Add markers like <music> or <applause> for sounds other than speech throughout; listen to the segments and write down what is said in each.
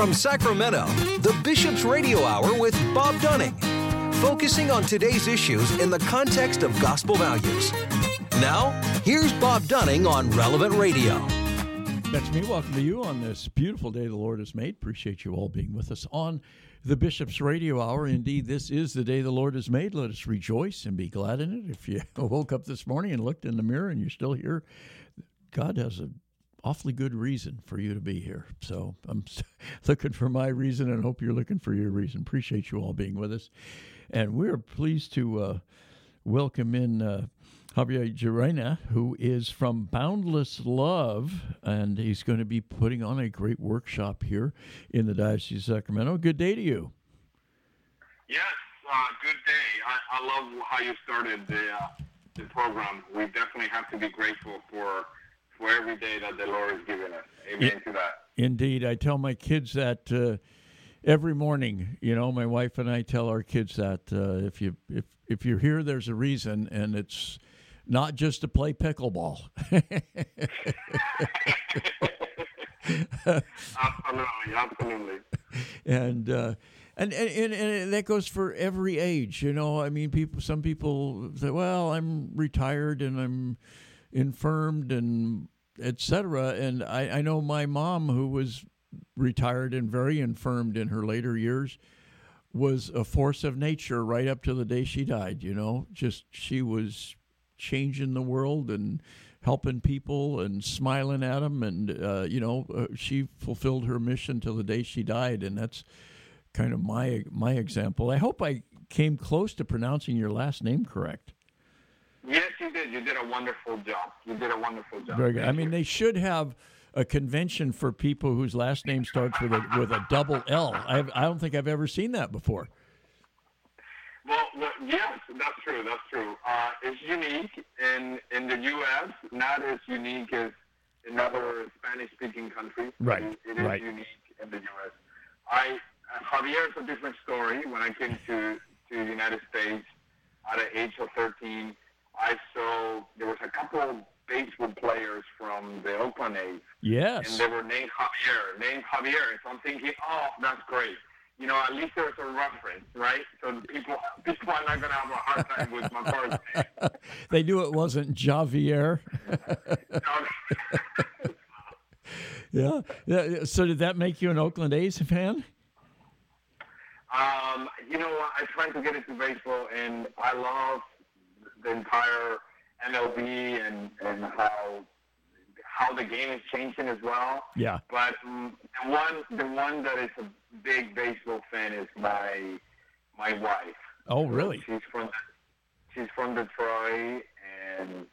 From Sacramento, the Bishop's Radio Hour with Bob Dunning, focusing on today's issues in the context of gospel values. Now, here's Bob Dunning on Relevant Radio. That's me. Welcome to you on this beautiful day the Lord has made. Appreciate you all being with us on the Bishop's Radio Hour. Indeed, this is the day the Lord has made. Let us rejoice and be glad in it. If you <laughs> woke up this morning and looked in the mirror and you're still here, God has an awfully good reason for you to be here. So I'm <laughs> looking for my reason and hope you're looking for your reason. Appreciate you all being with us. And we're pleased to uh, welcome in uh, Javier Llerena, who is from Boundless Love, and he's going to be putting on a great workshop here in the Diocese of Sacramento. Good day to you. Yes, uh, good day. I, I, love how you started the, uh, the program. We definitely have to be grateful for for every day that the Lord has given us. Amen yeah, to that. Indeed. I tell my kids that uh, every morning. You know, my wife and I tell our kids that uh, if you if if you're here, there's a reason, and it's not just to play pickleball. <laughs> absolutely, absolutely. And, uh, and, and and that goes for every age. You know, I mean, people. Some people say, "Well, I'm retired and I'm infirmed and etc." And I, I know my mom, who was retired and very infirmed in her later years, was a force of nature right up to the day she died. You know, just she was changing the world and helping people and smiling at them. And, uh, you know, uh, she fulfilled her mission till the day she died. And that's kind of my, my example. I hope I came close to pronouncing your last name correct. Yes, you did. You did a wonderful job. You did a wonderful job. Very good. I mean, they should have a convention for people whose last name starts with a with a double L. I, I don't think I've ever seen that before. Well, well, yes, that's true. That's true. Uh, it's unique in in the U.S. Not as unique as in other Spanish-speaking countries. Right. It, it is right. unique in the U.S. I uh, Javier is a different story. When I came to to the United States at the age of 13, I saw there was a couple of baseball players from the Oakland A's. Yes. And they were named Javier. Named Javier. So I'm thinking, oh, that's great you know, at least there's a reference, right? So people people are not going to have a hard time with my first <laughs> they knew it wasn't Javier. <laughs> yeah. yeah. So did that make you an Oakland A's fan? Um, you know, I tried to get into baseball, and I love the entire MLB and and how how the game is changing as well. Yeah. But um, the one the one that is a big baseball fan is my my wife. Oh, really? She's from she's from Detroit, and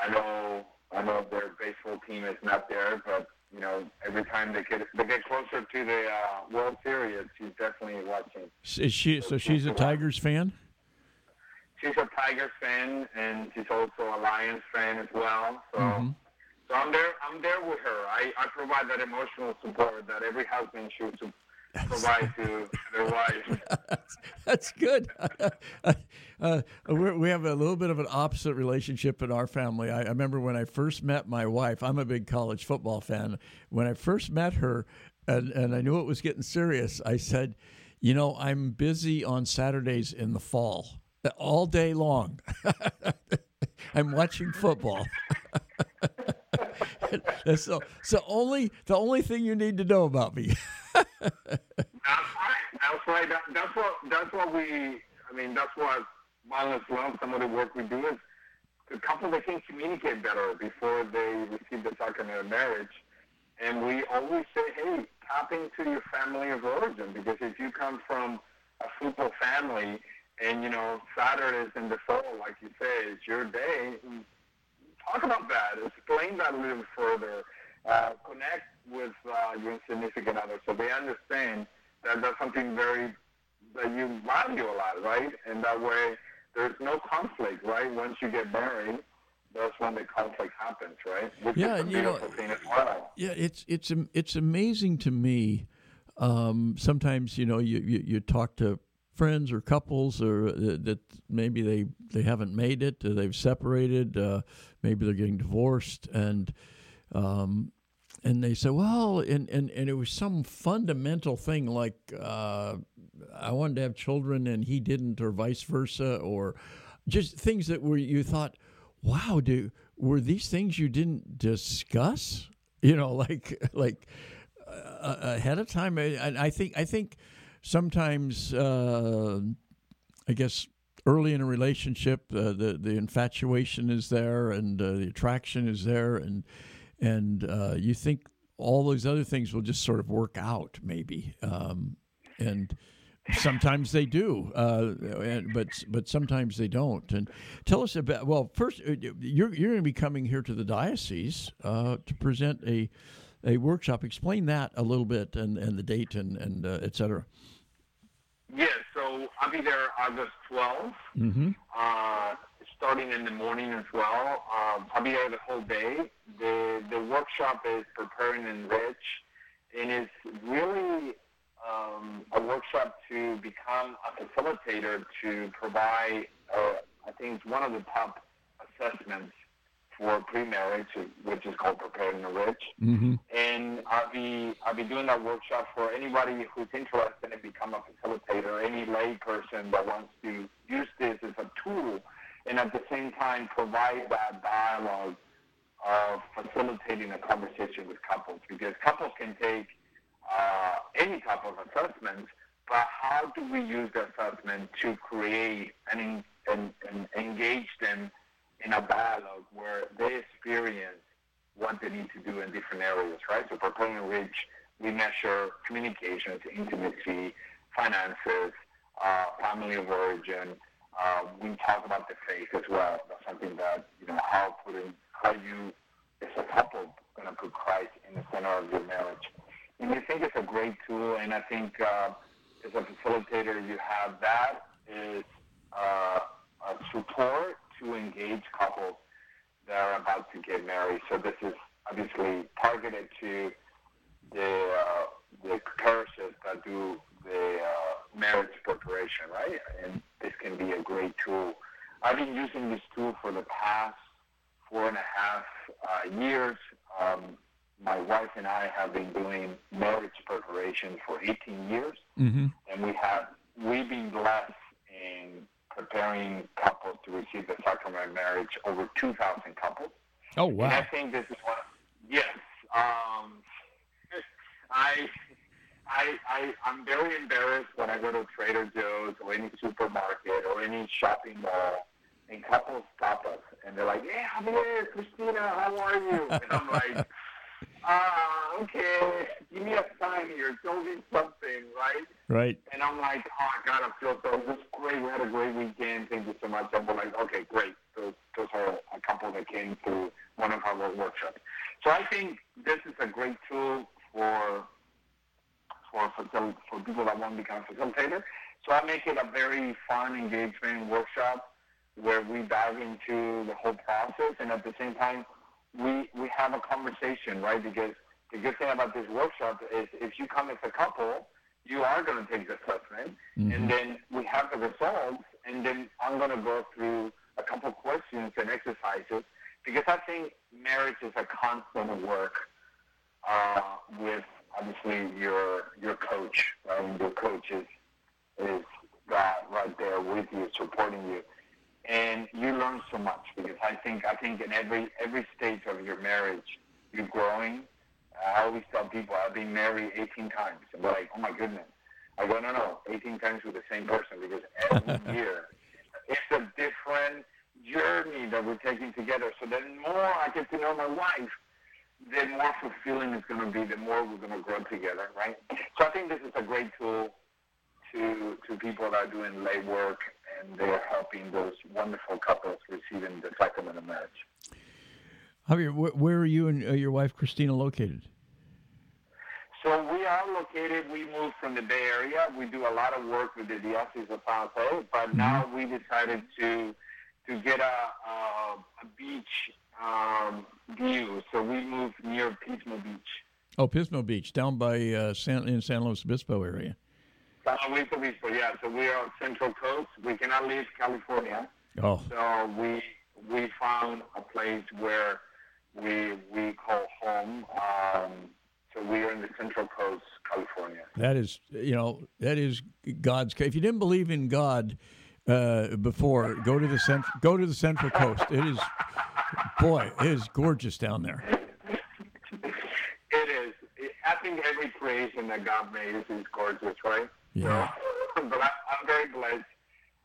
I know I know their baseball team is not there, but you know every time they get they get closer to the uh, World Series, she's definitely watching. Is she? So, so she's a Tigers fan. She's a Tigers fan, and she's also a Lions fan as well. So. Mm-hmm. So I'm there. I'm there with her. I, I provide that emotional support that every husband should provide to their wife. <laughs> That's good. <laughs> uh, we have a little bit of an opposite relationship in our family. I, I, remember when I first met my wife. I'm a big college football fan. When I first met her, and, and I knew it was getting serious, I said, "You know, I'm busy on Saturdays in the fall, all day long. <laughs> I'm watching football." <laughs> so, so only the only thing you need to know about me. <laughs> that's right. That's right. That, that's what. That's what we. I mean, that's what Boundless Love. Some of the work we do is the couple that can communicate better before they receive the sacrament of marriage. And we always say, hey, tap into your family of origin because if you come from a football family and you know Saturdays in the fall, like you say, is your day talk about that. Explain that a little further. Uh, connect with uh, your significant other so they understand that that's something very that you value a lot, right? And that way there's no conflict, right? Once you get married, that's when the conflict happens, right? Which yeah, you know, well. Yeah, it's it's it's amazing to me. Um, sometimes you know you, you, you talk to friends or couples or uh, that maybe they they haven't made it, or they've separated. Uh, maybe they're getting divorced, and um, and they say well, and, and, and it was some fundamental thing like uh, I wanted to have children and he didn't, or vice versa, or just things that were you thought, wow, do were these things you didn't discuss? You know, <laughs> like like uh, ahead of time. And I think I think sometimes uh, I guess early in a relationship, uh, the the infatuation is there and uh, the attraction is there, and and uh, you think all those other things will just sort of work out, maybe, um, and sometimes they do, uh, and, but but sometimes they don't. And tell us about well, first uh, you're you're going to be coming here to the diocese to present a a workshop. Explain that a little bit and, and the date and and et cetera. Yes, so I'll be there August 12th, mm-hmm. uh, starting in the morning as well. Um, I'll be there the whole day. The the workshop is Preparing and enrich, and it's really um, a workshop to become a facilitator to provide. Uh, I think it's one of the top assessments for pre-marriage, which is called Preparing the Rich. Mm-hmm. And I'll be I'll be doing that workshop for anybody who's interested in become a facilitator, any lay person that wants to use this as a tool, and at the same time provide that dialogue of facilitating a conversation with couples, because couples can take uh, any type of assessment, but how do we use the assessment to create and, and, and engage them in a dialogue where they experience what they need to do in different areas, right? So for Prepare Enrich, we measure communications, intimacy, finances, uh, family of origin. Uh, we talk about the faith as well. That's something that, you know, how putting, how you, as a couple, going to put Christ in the center of your marriage. And I think it's a great tool, and I think uh, as a facilitator, you have that is uh, support to engage couples that are about to get married. So this is obviously targeted to the uh, the parishes that do the uh, marriage preparation, right? And this can be a great tool. I've been using this tool for the past four and a half uh, years. Um, my wife and I have been doing marriage preparation for 18 years, mm-hmm. and we have we've been blessed in preparing couples receive the sacrament of marriage, over 2,000 couples. Oh, wow. And I think this is one, yes. Um, I, I, I, I'm very embarrassed when I go to Trader Joe's or any supermarket or any shopping mall and couples stop us and they're like, "Hey, Javier, Christina, how are you?" And I'm like, ah, <laughs> okay, give me a sign here, show me something, right? Right. And I'm like, oh, God, I feel so, okay, great. Those, those are a couple that came through one of our workshops. So I think this is a great tool for for facil- for people that want to become a facilitator. So I make it a very fun engagement workshop where we dive into the whole process and at the same time we we have a conversation, right? Because the good thing about this workshop is if you come as a couple, you are going to take the assessment, mm-hmm. and then we have the results, and then I'm going to go through a couple questions and exercises because I think marriage is a constant work uh, with obviously your your coach, right? Your coach is is God right there with you, supporting you and you learn so much because I think I think in every every stage of your marriage, you're growing. I always tell people I've been married 18 times, and they're like, "Oh my goodness!" I go, "No, no, 18 times with the same person because every year it's a different journey that we're taking together. So the more I get to know my wife, the more fulfilling it's going to be. The more we're going to grow together, right? So I think this is a great tool to people that are doing lay work and they're helping those wonderful couples receiving the sacrament of marriage. Javier, where are you and uh, your wife Christina located? So we are located. We moved from the Bay Area. We do a lot of work with the Diocese of San Jose, but mm-hmm. now we decided to to get a a, a beach um, view. So we moved near Pismo Beach. Oh, Pismo Beach, down by uh, San in San Luis Obispo area. San Luis Obispo, yeah. So we are on Central Coast. We cannot leave California. Oh. So we we found a place where we we call home. Um, so we are in the Central Coast, California. That is, you know, that is God's. If you didn't believe in God uh, before, go to the cent- go to the Central Coast. It is, boy, it is gorgeous down there. It is. I think every creation that God made is gorgeous, right? Yeah. So, but I, I'm very blessed.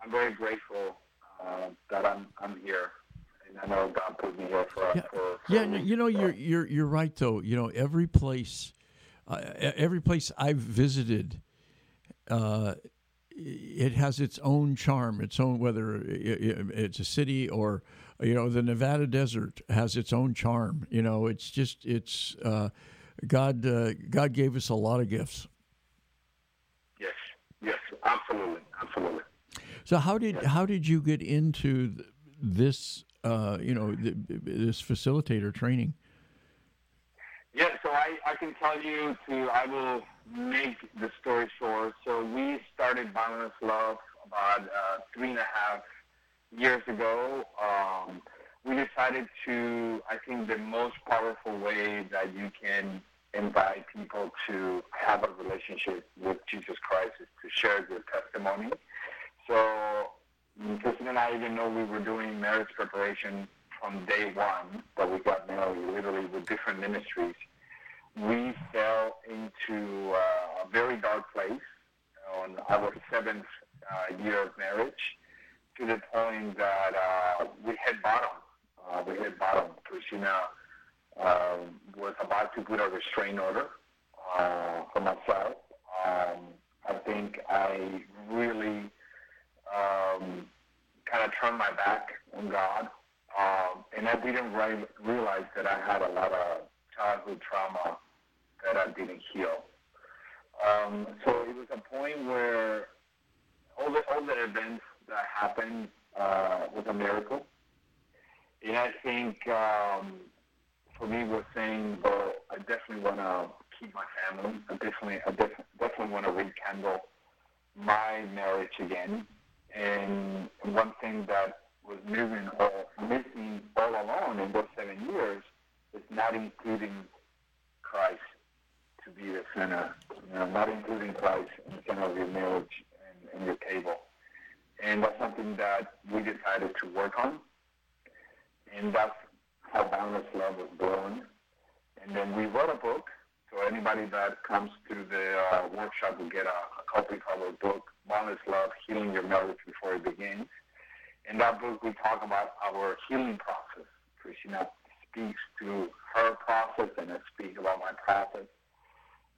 I'm very grateful uh, that I'm I'm here, and I know God put me here for. Yeah, for, for yeah. You know, you're you're you're right though. You know, every place, uh, every place I've visited, uh, it has its own charm, its own whether i- it's a city or you know the Nevada desert has its own charm. You know, it's just it's uh, God. Uh, God gave us a lot of gifts. Yes, yes, absolutely, absolutely. So how did how did you get into this? Uh, you know, th- this facilitator training. Yeah, so I, I can tell you to, I will make the story short. So we started Boundless Love about uh, three and a half years ago. Um, we decided to, I think the most powerful way that you can invite people to have a relationship with Jesus Christ is to share their testimony. So Christina and I even know we were doing marriage preparation from day one that we got married, literally with different ministries. We fell into uh, a very dark place on our seventh uh, year of marriage to the point that uh, we hit bottom. Uh, we hit bottom. Christina um, was about to put a restraint order uh, for myself. Um, I think I really um, kind of turned my back on God, um, and I didn't re- realize that I had a lot of childhood trauma that I didn't heal. Um, so it was a point where all the all the events that happened uh, was a miracle, and I think um, for me was saying, well, I definitely want to keep my family. I definitely, I def- definitely want to rekindle my marriage again. And one thing that was missing all, missing all along in those seven years is not including Christ to be the center, you know, not including Christ in the center of your marriage and, and your table. And that's something that we decided to work on. And that's Boundless Love was born. And then we wrote a book. So anybody that comes to the uh, workshop will get a, a copy of our book, Boundless Love, Healing Your Marriage Before It Begins. In that book, we talk about our healing process. Christina speaks to her process, and I speak about my process.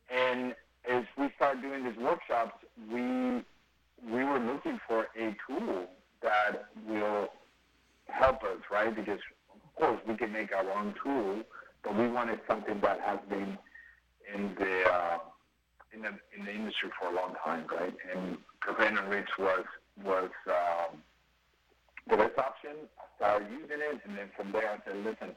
And as we start doing these workshops, we we were looking for a tool that will help us, right? Because course we can make our own tool, but we wanted something that has been in the uh, in the in the industry for a long time, right? And and Reach was was um, the best option. I started using it, and then from there I said, listen,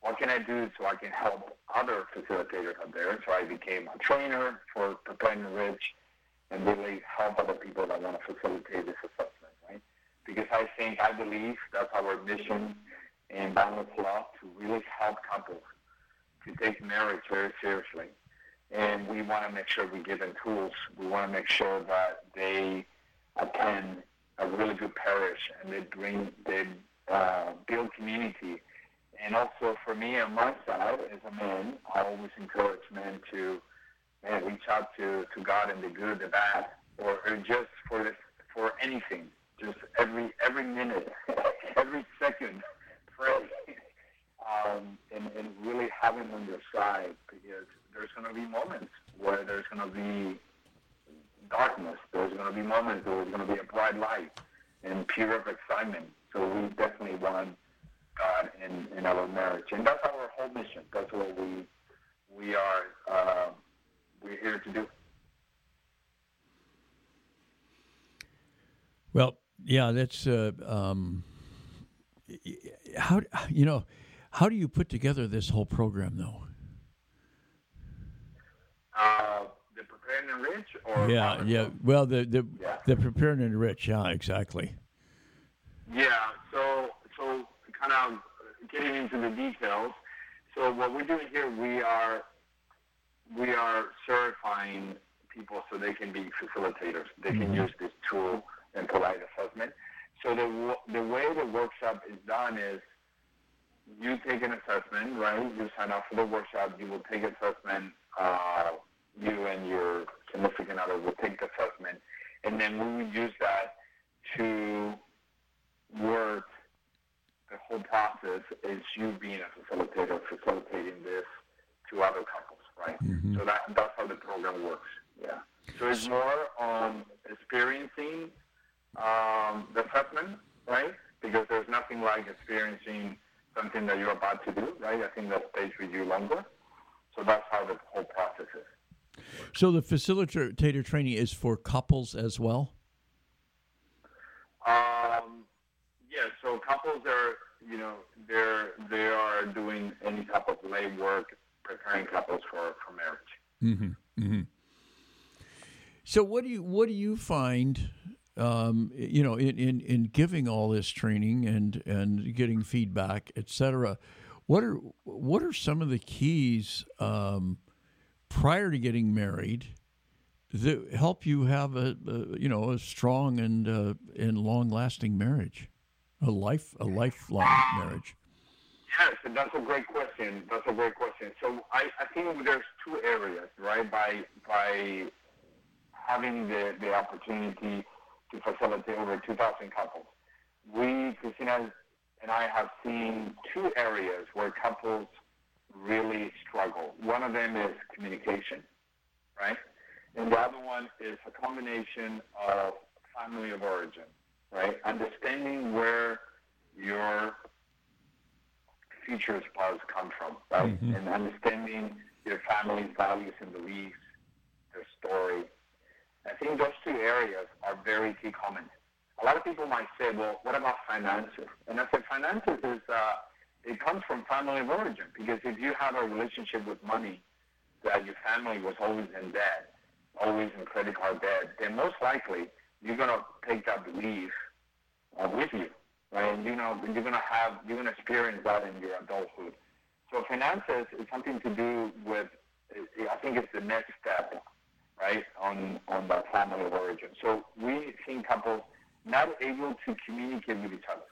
what can I do so I can help other facilitators out there? So I became a trainer for Enrich and really help other people that want to facilitate this assessment, right? Because I think, I believe that's our mission in Boundless Love to really help couples to take marriage very seriously. And we want to make sure we give them tools. We want to make sure that they attend a really good parish and they bring, they uh, build community and also for me on my side as a man, I always encourage men to man, reach out to, to God in the good, the bad, or, or just for for anything. Just every every minute, <laughs> every second, um, and, and really Him on your side because there's going to be moments where there's going to be darkness. There's going to be moments where there's going to be a bright light and pure excitement. So we definitely want God in, in our marriage, and that's our whole mission. That's what we we are uh, we're here to do. Well, yeah, that's uh, um, how you know how do you put together this whole program though? Uh, the preparing and rich, or Yeah, yeah. Well, the the Yeah. the preparing and rich. Yeah, exactly. Yeah, so so kind of getting into the details. So what we're doing here, we are we are certifying people so they can be facilitators. They can Mm-hmm. use this tool and provide assessment. So the the way the workshop is done is you take an assessment, right? You sign up for the workshop. You will take assessment. Uh, you and your significant other will take the assessment, and then we will use that to work the whole process is you being a facilitator, facilitating this to other couples, right? So that that's how the program works. Yeah. So it's more on experiencing um, the assessment, right? Because there's nothing like experiencing something that you're about to do, right? I think that stays with you longer. So that's how the whole process is. So the facilitator training is for couples as well. Um, yeah, so couples are, you know, they're they are doing any type of lay work, preparing couples for, for marriage. Mm-hmm. So what do you what do you find? Um, you know, in, in, in giving all this training and, and getting feedback, et cetera, what are what are some of the keys um, prior to getting married that help you have a, a you know a strong and uh, and long lasting marriage, a life a lifelong marriage? Yes, that's a great question. That's a great question. So I, I think there's two areas, right? By by having the, the opportunity to facilitate over 2,000 couples, we, Christina and I, have seen two areas where couples really struggle. One of them is communication, right? And the other one is a combination of family of origin, right? Understanding where your future spouse come from, right? Mm-hmm. And understanding your family's values and beliefs, their story. I think those two areas are very key comments. A lot of people might say, well, what about finances? And I say finances is, uh, it comes from family of origin because if you have a relationship with money that your family was always in debt, always in credit card debt, then most likely you're going to take that belief uh, with you, right? And you know, you're gonna have, you're gonna experience that in your adulthood. So finances is something to do with, I think it's the next step, right, on on that family of origin. So we see couples not able to communicate with each other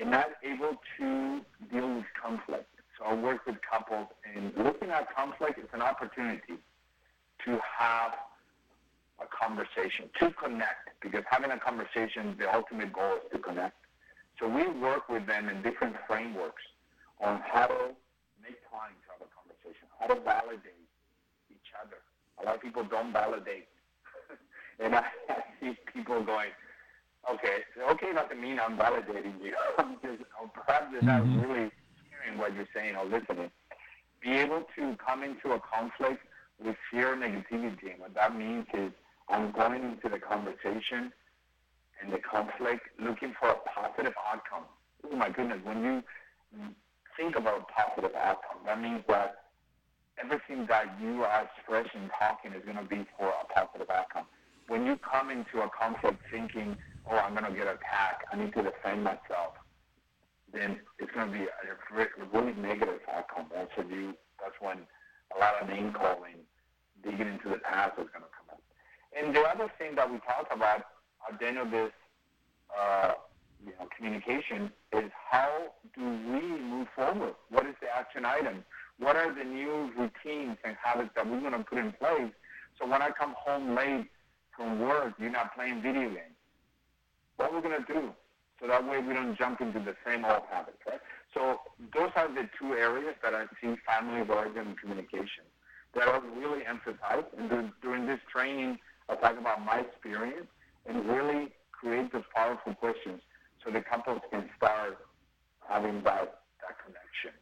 and not able to deal with conflict. So I work with couples, and looking at conflict is an opportunity to have a conversation, to connect, because having a conversation, the ultimate goal is to connect. So we work with them in different frameworks on how to make time to have a conversation, how to validate. A lot of people don't validate. <laughs> and I, I see people going, okay, okay doesn't mean I'm validating you. <laughs> I'm just, or perhaps they're not really hearing what you're saying or listening. Be able to come into a conflict with fear and negativity. And what that means is I'm going into the conversation and the conflict looking for a positive outcome. Oh my goodness, when you think about a positive outcome, that means that everything that you are expressing, talking is going to be for a positive outcome. When you come into a conflict thinking, oh, I'm going to get attacked, I need to defend myself, then it's going to be a really negative outcome. That's when you. That's when a lot of name calling, digging into the past is going to come up. And the other thing that we talked about end of this, uh, you know, communication is how do we move forward? What is the action item? What are the new routines and habits that we're going to put in place? So when I come home late from work, you're not playing video games. What we're going to do? So that way we don't jump into the same old habits, right? So those are the two areas that I see family of origin and communication that are really emphasized. And during this training, I talk about my experience and really create those powerful questions so the couples can start having that, that connection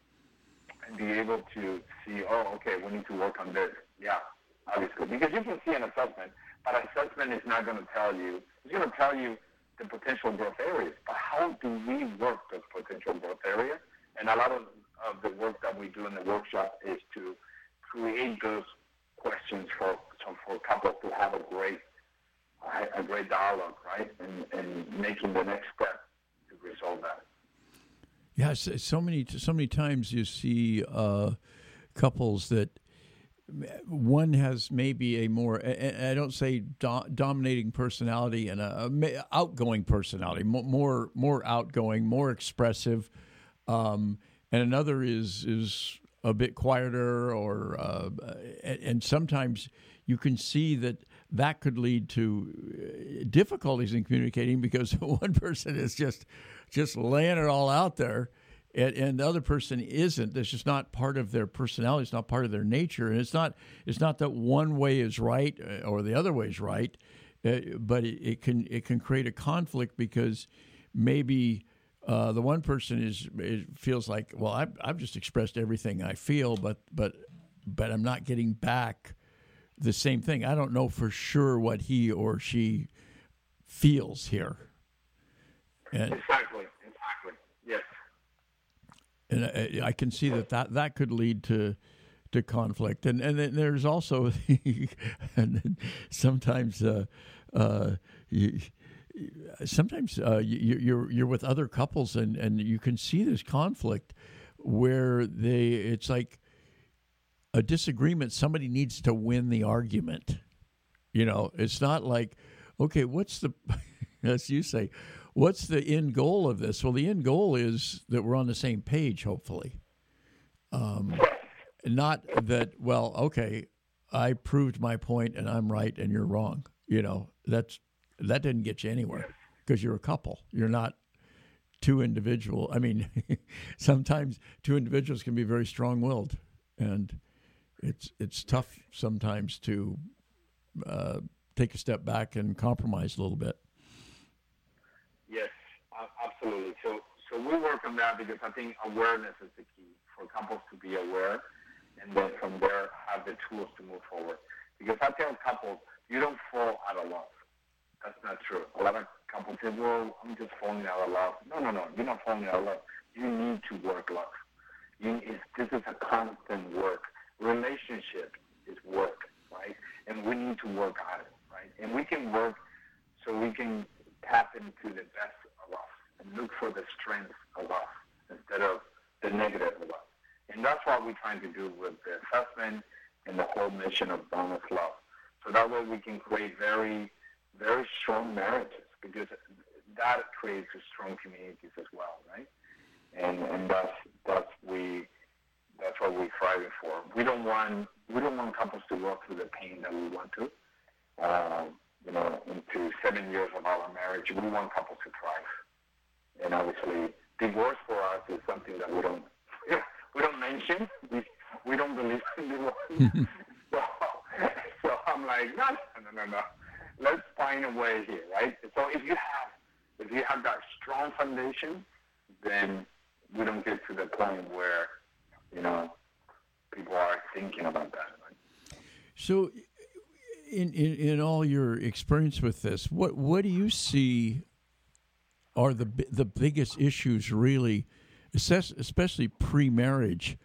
be able to see, oh, okay, we need to work on this. Yeah, obviously. Because you can see an assessment, but assessment is not going to tell you, it's going to tell you the potential growth areas. But how do we work those potential growth areas? And a lot of, of the work that we do in the workshop is to create those questions for for couples to have a great a great dialogue, right? And, and making the next step to resolve that. Yes, so many so many times you see uh, couples that one has maybe a more I don't say do, dominating personality and a outgoing personality, more more outgoing, more expressive, um, and another is is a bit quieter or uh, and sometimes you can see that that could lead to uh, difficulties in communicating because <laughs> one person is just just laying it all out there and, and, the other person isn't. That's just not part of their personality. It's not part of their nature. And it's not it's not that one way is right uh, or the other way is right uh, but it, it, can it can create a conflict because maybe uh, the one person is, feels like well I've, I've just expressed everything I feel but but but I'm not getting back the same thing I don't know for sure what he or she feels here and, exactly Exactly. Yes. and I, I can see that, that that could lead to to conflict. And and then there's also <laughs> and sometimes uh, uh, you, sometimes uh, you, you're you're with other couples and and you can see this conflict where they it's like a disagreement. Somebody needs to win the argument. You know, it's not like okay, what's the <laughs> as you say, what's the end goal of this? Well, the end goal is that we're on the same page, hopefully. Um, not that, well, okay, I proved my point and I'm right and you're wrong. You know, that's that didn't get you anywhere because you're a couple. You're not two individual. I mean, <laughs> sometimes two individuals can be very strong-willed, and it's it's tough sometimes to uh, take a step back and compromise a little bit. Yes, absolutely. So, so we work on that because I think awareness is the key for couples to be aware, and then from there have the tools to move forward. Because I tell couples, you don't fall out of love. That's not true. A lot of couples say, "Well, I'm just falling out of love." No, no, no. You're not falling out of love. You need to work love. You, this is a constant work. Relationship is work, right? And we need to work on it, right? And we can work so we can tap into the best of us and look for the strength of us instead of the negative of us. And that's what we're trying to do with the assessment and the whole mission of Boundless Love. So that way we can create very, very strong marriages because that creates strong communities as well, right? And and that's that's we that's what we're striving for. We don't want we don't want couples to go through the pain that we want to. Um, you know, into seven years of our marriage, we want couples to thrive. And obviously, divorce for us is something that we don't <laughs> we don't mention. We we don't believe in divorce. <laughs> so, so I'm like, no, no, no, no. Let's find a way here, right? So if you have if you have that strong foundation, then we don't get to the point where you know people are thinking about that. So in, in, in all your experience with this, what what do you see are the the biggest issues really, especially pre-marriage,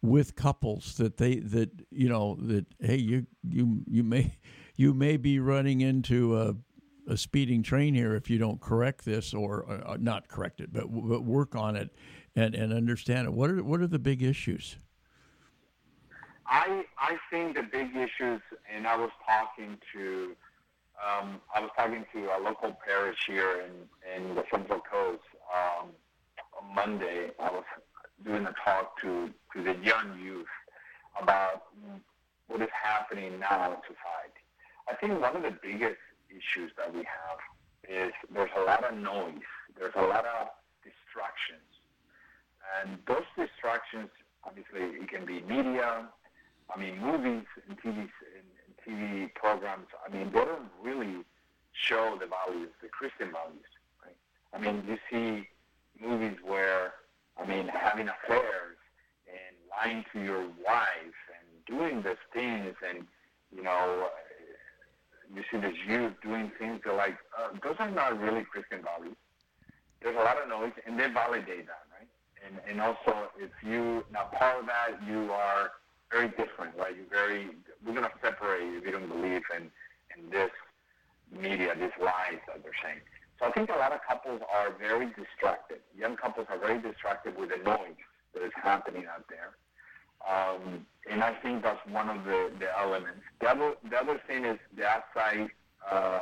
with couples that they that you know that hey you you you may you may be running into a a speeding train here if you don't correct this or uh, not correct it, but, but work on it and, and understand it. What are what are the big issues? I I think the big issues, and I was talking to um, I was talking to a local parish here in in the Central Coast um, on Monday. I was doing a talk to to the young youth about what is happening now in society. I think one of the biggest issues that we have is there's a lot of noise. There's a lot of distractions, and those distractions obviously it can be media, I mean, movies and TV and, TV programs. I mean, they don't really show the values, the Christian values. Right? I mean, you see movies where, I mean, having affairs and lying to your wife and doing these things, and you know, you see this youth doing things that like uh, those are not really Christian values. There's a lot of noise, and they validate that? And and also, if you now part of that, you are very different, right? You're very, we're going to separate if you don't believe in, in this media, these lies that they're saying. So I think a lot of couples are very distracted. Young couples are very distracted with the noise that is happening out there. Um, and I think that's one of the, the elements. The other, the other thing is the outside, uh,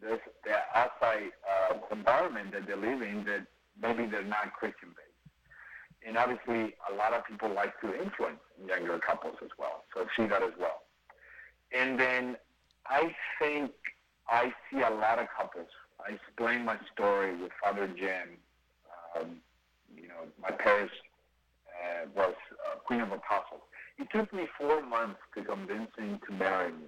this, the outside uh, environment that they live in that maybe they're not Christian based. And obviously, a lot of people like to influence younger couples as well. So I see that as well. And then I think I see a lot of couples. I explain my story with Father Jim. Um, you know, my parents uh, was Queen of Apostles. It took me four months to convince him to marry me.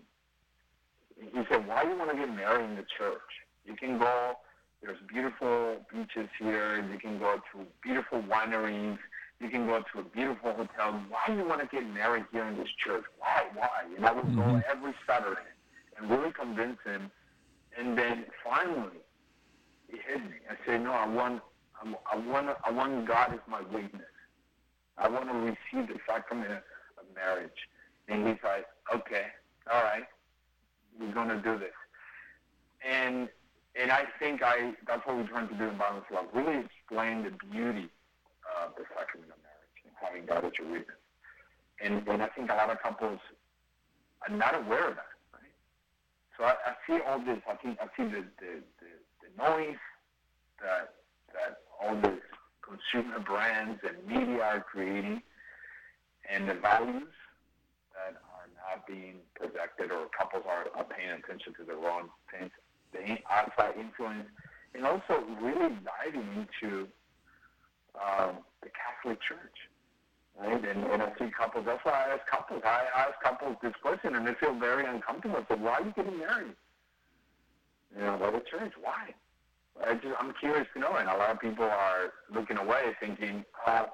He said, "Why do you want to get married in the church? You can go. There's beautiful beaches here. You can go to beautiful wineries. You can go to a beautiful hotel. Why do you want to get married here in this church? Why? Why?" And I would mm-hmm. go every Saturday and really convince him. And then finally, he hit me. I said, "No, I want, I want, I want God as my witness." I want to receive the sacrament of marriage. And he's like, okay, all right, we're going to do this. And and I think I that's what we're trying to do in Boundless Love, really explain the beauty of the sacrament of marriage and having God as your witness. And, and I think a lot of couples are not aware of that. Right? So I, I see all this. I think I see the, the, the, the noise that that all this consumer brands and media are creating and the values that are not being projected or couples are, are paying attention to the wrong things, the outside influence, and also really diving into um, the Catholic Church. Right? And, and I see couples, that's why I ask couples, I ask couples this question and they feel very uncomfortable. So why are you getting married? You know, by the church. Why? I just, I'm curious to know, and a lot of people are looking away, thinking, uh,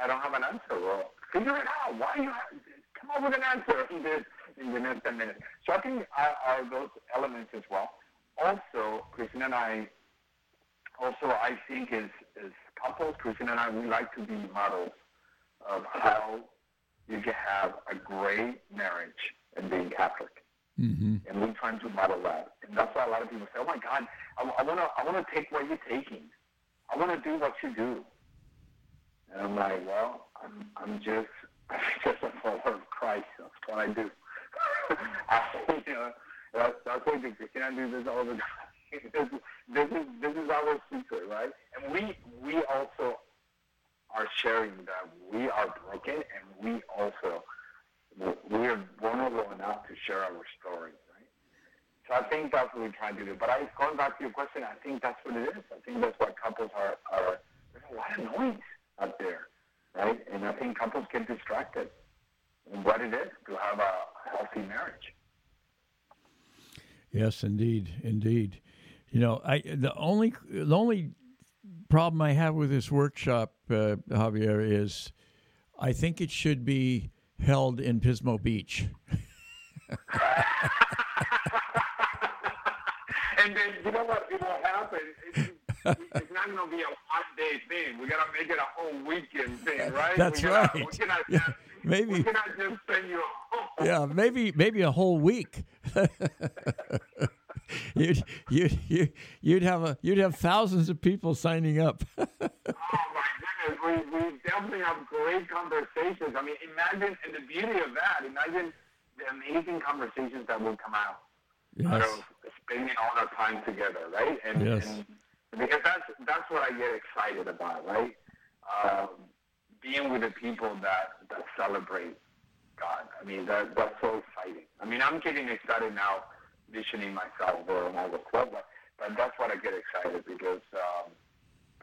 "I don't have an answer." Well, figure it out. Why are you have, come up with an answer in this in the next ten minutes? So I think are, are those elements as well. Also, Christina and I, also I think as as couples, Christina and I, we like to be models of how you can have a great marriage and being Catholic. Mm-hmm. And we're trying to model that. And that's why a lot of people say, oh my God, I, I want to I wanna take what you're taking. I want to do what you do. And I'm like, well, I'm, I'm just <laughs> I'm just a follower of Christ. That's what I do. <laughs> I, you know, that's, that's what I do. Can I do this all the <laughs> time? this, this is this is our secret, right? And we we also are sharing that we are broken, and we also we are vulnerable enough to share our stories, right? So I think that's what we're trying to do. But I, going back to your question, I think that's what it is. I think that's why couples are, are there's a lot of noise out there, right? And I think couples get distracted what it is to have a healthy marriage. Yes, indeed, indeed. You know, I the only the only problem I have with this workshop, uh, Javier, is I think it should be held in Pismo Beach. <laughs> and then you know what? It will happen. It's, it's not going to be a one day thing. We got to make it a whole weekend thing, right? That's we right. we cannot <laughs> yeah, just, maybe. We cannot just send you. yeah, maybe maybe a whole week. <laughs> you'd you'd you, you'd have a you'd have thousands of people signing up. <laughs> oh my goodness, we, we definitely have great conversations. I mean, imagine and the beauty of that. Imagine the amazing conversations that will come out yes. out of spending all our time together, right? And, yes. and because that's that's what I get excited about, right? Um, being with the people that that celebrate God. I mean, that that's so exciting. I mean, I'm getting excited now visioning myself I was 12, but, but that's what I get excited because um,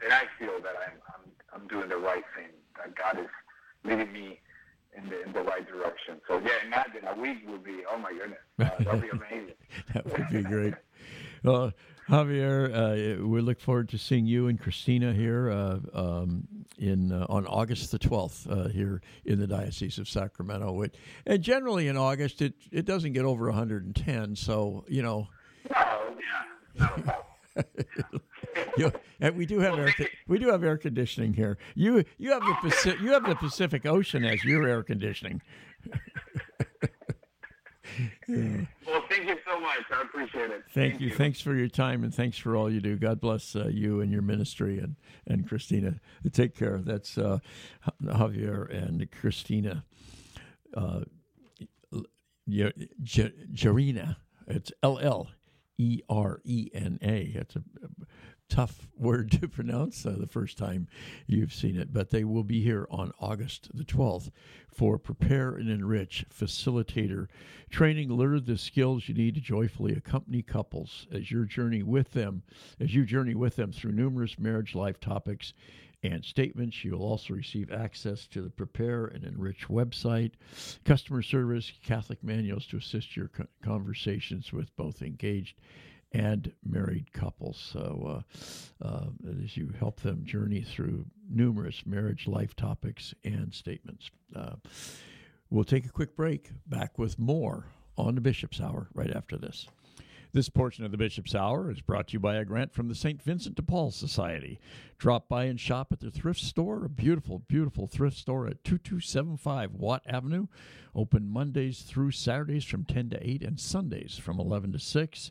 then I feel that I'm, I'm, I'm doing the right thing, that God is leading me in the, in the right direction. So, yeah, imagine a week would be, oh my goodness, uh, that would be <laughs> amazing. that would be great. Well, Javier, uh, we look forward to seeing you and Christina here uh, um, in uh, on August the twelfth uh, here in the Diocese of Sacramento. It, and generally in August, it it doesn't get over 110, so you know. Oh <laughs> yeah. you, and we do have air, we do have air conditioning here. You you have the Pacific, you have the Pacific Ocean as your air conditioning. <laughs> Well, thank you so much. I appreciate it. Thank, thank you. you. Thanks for your time and thanks for all you do. God bless uh, you and your ministry and, and Christina. Take care. That's uh, Javier and Christina. Uh, Llerena. It's L L E R E N A. It's a tough <laughs> word to pronounce uh, the first time you've seen it, but they will be here on August the 12th for Prepare and Enrich Facilitator training. Learn the skills you need to joyfully accompany couples as your journey with them, as you journey with them through numerous marriage life topics and statements. You'll also receive access to the Prepare and Enrich website, customer service, Catholic manuals to assist your conversations with both engaged and married couples. So, uh, uh, as you help them journey through numerous marriage life topics and statements. Uh, we'll take a quick break. Back with more on the Bishop's Hour right after this. This portion of the Bishop's Hour is brought to you by a grant from the St. Vincent de Paul Society. Drop by and shop at their thrift store, a beautiful, beautiful thrift store at 2275 Watt Avenue. Open Mondays through Saturdays from 10 to 8 and Sundays from 11 to 6.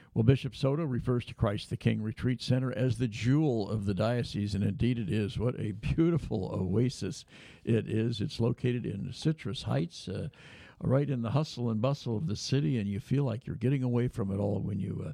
Well, Bishop Soto refers to Christ the King Retreat Center as the jewel of the diocese, and indeed it is. What a beautiful oasis it is. It's located in Citrus Heights, uh, right in the hustle and bustle of the city, and you feel like you're getting away from it all when you. Uh,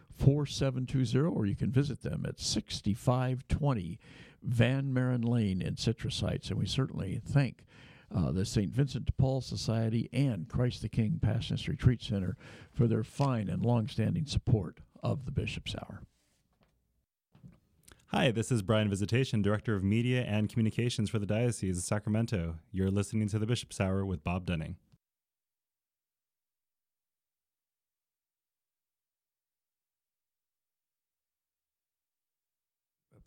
4720, or you can visit them at 6520 Van Maren Lane in Citrus Heights. And we certainly thank uh, the St. Vincent de Paul Society, and Christ the King Passionist Retreat Center for their fine and long-standing support of the Bishop's Hour. Hi, this is Brian Visitation, Director of Media and Communications for the Diocese of Sacramento. You're listening to the Bishop's Hour with Bob Dunning.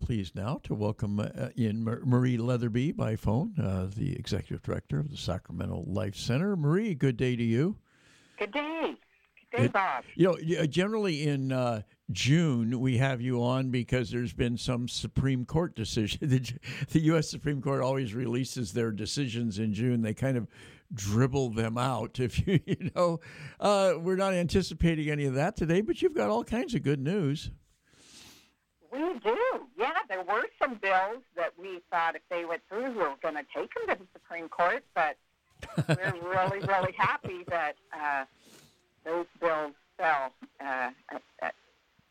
Pleased now to welcome uh, in Marie Leatherby by phone, uh, the executive director of the Sacramento Life Center. Marie, good day to you. Good day. Good day, Bob. You know, generally in uh, June we have you on because there's been some Supreme Court decision. <laughs> the, the U.S. Supreme Court always releases their decisions in June. They kind of dribble them out. <laughs> If you, you know, uh, we're not anticipating any of that today, but you've got all kinds of good news. We do. Yeah, there were some bills that we thought if they went through, we were going to take them to the Supreme Court, but we're <laughs> really, really happy that uh, those bills fell, uh, at,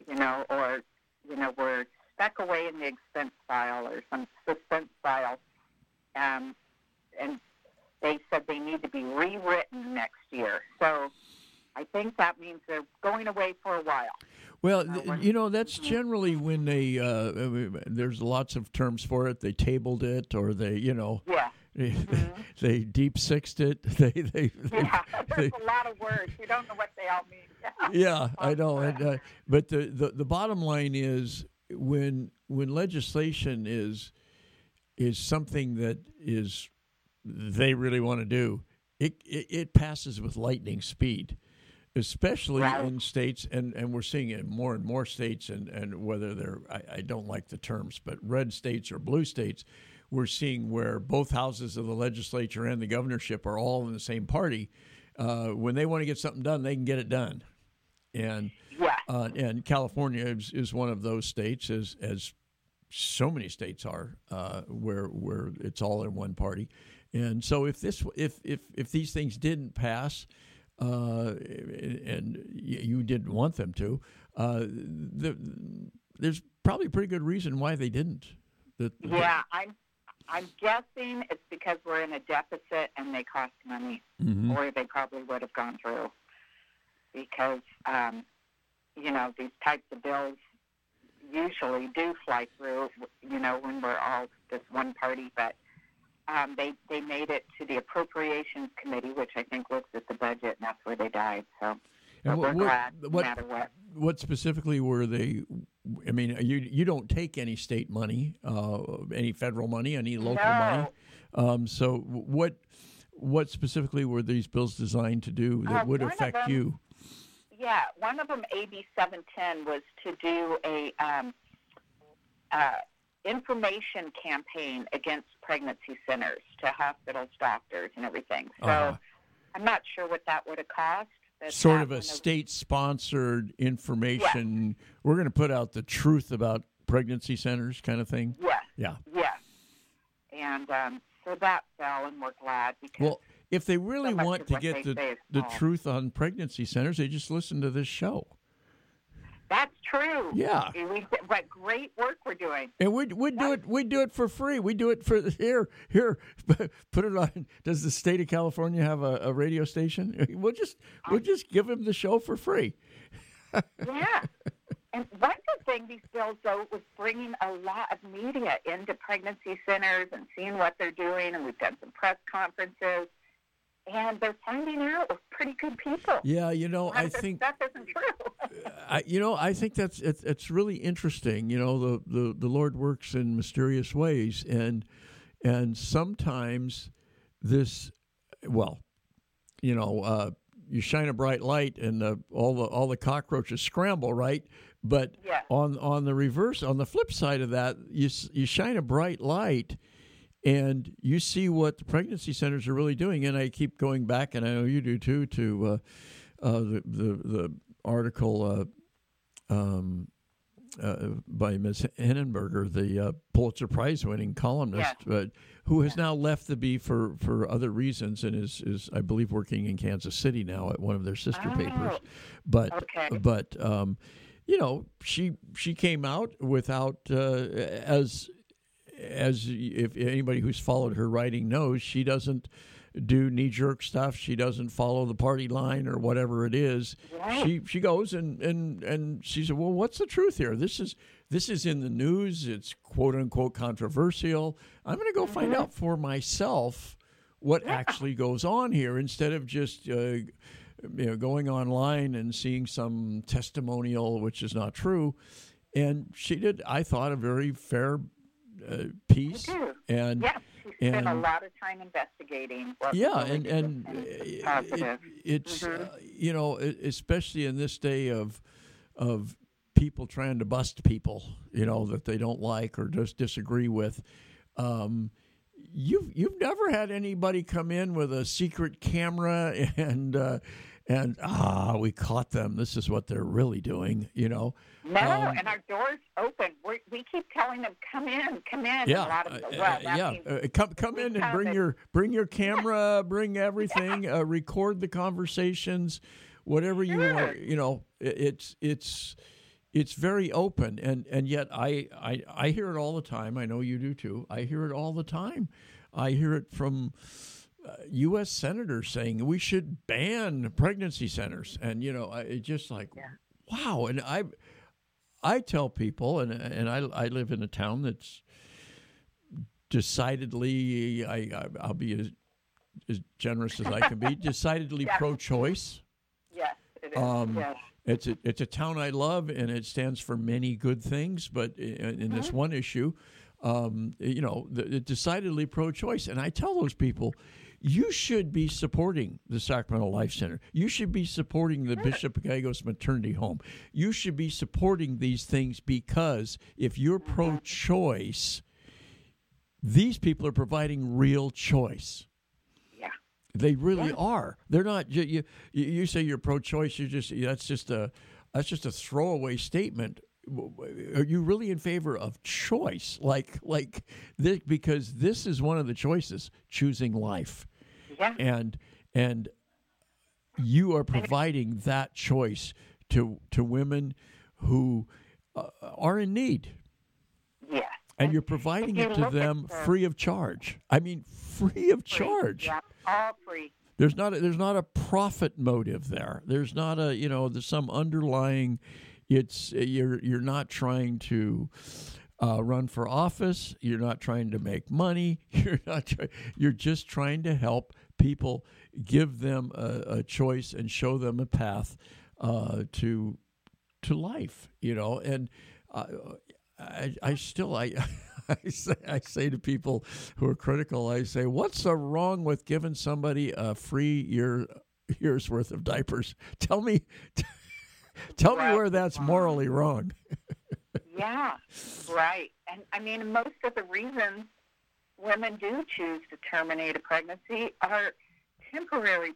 you know, or, you know, were stuck away in the expense file or some suspense file. Um, and they said they need to be rewritten next year. So I think that means they're going away for a while. Well, you know, that's generally when they, uh, there's lots of terms for it. They tabled it or they, you know. Yeah. <laughs> They, mm-hmm. they deep sixed it. <laughs> They, they, yeah, <laughs> there's they, a lot of words. You don't know what they all mean. yeah, I know. And, uh, but the, the, the bottom line is when when legislation is is something that is they really want to do, it, it, it passes with lightning speed especially right. in states, and, and we're seeing it in more and more states, and, and whether they're, I, I, don't like the terms, but red states or blue states, we're seeing where both houses of the legislature and the governorship are all in the same party. Uh, when they want to get something done, they can get it done. and Yeah. uh, and California is, is one of those states, as as so many states are, uh, where where it's all in one party. And so if this if if if these things didn't pass, uh, and you didn't want them to, uh, the, there's probably a pretty good reason why they didn't. That, Yeah, I'm I'm guessing it's because we're in a deficit and they cost money, Mhm. or they probably would have gone through. Because um, you know these types of bills usually do fly through. You know when we're all this one party, but um, they they made it to the appropriations committee, which I think looks at the budget, and that's where they died. So. And we're what- what- glad, no what- matter what. what specifically were they? I mean, you you don't take any state money, uh, any federal money, any local money. Um, so what what specifically were these bills designed to do that Uh, would affect them- you? Yeah, one of them, AB 710, was to do a um, uh, information campaign against pregnancy centers to hospitals, doctors, and everything. So Uh-huh. I'm not sure what that would have cost. but Sort of a state sponsored information. We're going to put out the truth about pregnancy centers, kind of thing. Yeah, Yeah. yeah. And um, so that fell, and we're glad because Well, if they really so want to get the the truth on pregnancy centers, they just listen to this show. That's true. Yeah. We, what great work we're doing. And we we do it we do it for free. We do it for here here. <laughs> Put it on. Does the state of California have a, a radio station? <laughs> We'll just we'll um, just give them the show for free. <laughs> Yeah. And one good thing these bills, though, was bringing a lot of media into pregnancy centers and seeing what they're doing. And we've done some press conferences. And they're finding out we're pretty good people. Yeah, you know, I think stuff isn't true. <laughs> I, you know, I think that's it's, it's really interesting. You know, the, the the Lord works in mysterious ways, and and sometimes this, well, you know, uh, you shine a bright light, and the, all the all the cockroaches scramble, right? But Yeah. on on the reverse, on the flip side of that, you you shine a bright light. And you see what the pregnancy centers are really doing, and I keep going back, and I know you do too, to uh, uh, the, the the article uh, um, uh, by Ms. Henneberger, the uh, Pulitzer Prize winning columnist, but who has now left the Bee for, for other reasons and is, is, I believe, working in Kansas City now at one of their sister Oh, papers. But, okay. but um, you know, she she came out without uh, as as if anybody who's followed her writing knows, she doesn't do knee jerk stuff. She doesn't follow the party line or whatever it is. Right. She she goes and and and she said, "Well, what's the truth here? This is this is in the news. It's quote unquote controversial. I'm going to go find out for myself what actually goes on here instead of just." Uh, you know, going online and seeing some testimonial which is not true, and she did, I thought, a very fair uh, piece. do. And Yes, she spent a lot of time investigating. What yeah, and and it's uh, it, it's Mhm. uh, you know especially in this day of of people trying to bust people, you know that they don't like or just disagree with. Um, you've you've never had anybody come in with a secret camera <laughs> and uh, and ah we caught them. This is what they're really doing, you know. No, Um, and our doors open. we we keep telling them, "Come in, come in." Yeah, and a lot of them uh, well, uh, yeah. means Uh, come come in and bring it." your bring your <laughs> camera, bring everything, uh, record the conversations, whatever you want. You know, i- it's it's it's very open, and and yet I, I I hear it all the time. I know you do too. I hear it all the time. I hear it from. Uh, U.S. senators saying we should ban pregnancy centers, and you know, I, it's just like, wow. And I, I tell people, and and I I live in a town that's decidedly I, I I'll be as as generous as I can be. <laughs> decidedly Yeah. pro-choice. yes, it is. Um, yes. It's a it's a town I love, and it stands for many good things. But in, in this one issue, um, you know, the, the decidedly pro-choice, and I tell those people. You should be supporting the Sacramento Life Center. You should be supporting the Bishop Gallegos Maternity Home. You should be supporting these things because if you're pro choice, these people are providing real choice. Yeah. They really Yeah. are. They're not. You, you you say you're pro-choice. You just that's just a that's just a throwaway statement. Are you really in favor of choice? Like like this because this is one of the choices: choosing life, Yeah. and and you are providing that choice to to women who uh, are in need Yeah. and you're providing you it to them the- free of charge. I mean, free of Free. charge. Yeah. All free. There's not a, there's not a profit motive there. There's not a you know there's some underlying. It's you're you're not trying to. Uh, run for office. You're not trying to make money. <laughs> You're not. Try, you're just trying to help people, give them a, a choice, and show them a path uh, to to life. You know, and uh, I, I still I, <laughs> I say I say to people who are critical, I say, what's so wrong with giving somebody a free year year's worth of diapers? <laughs> Tell me, <laughs> tell me where that's morally wrong. Yeah, right. And I mean, most of the reasons women do choose to terminate a pregnancy are temporary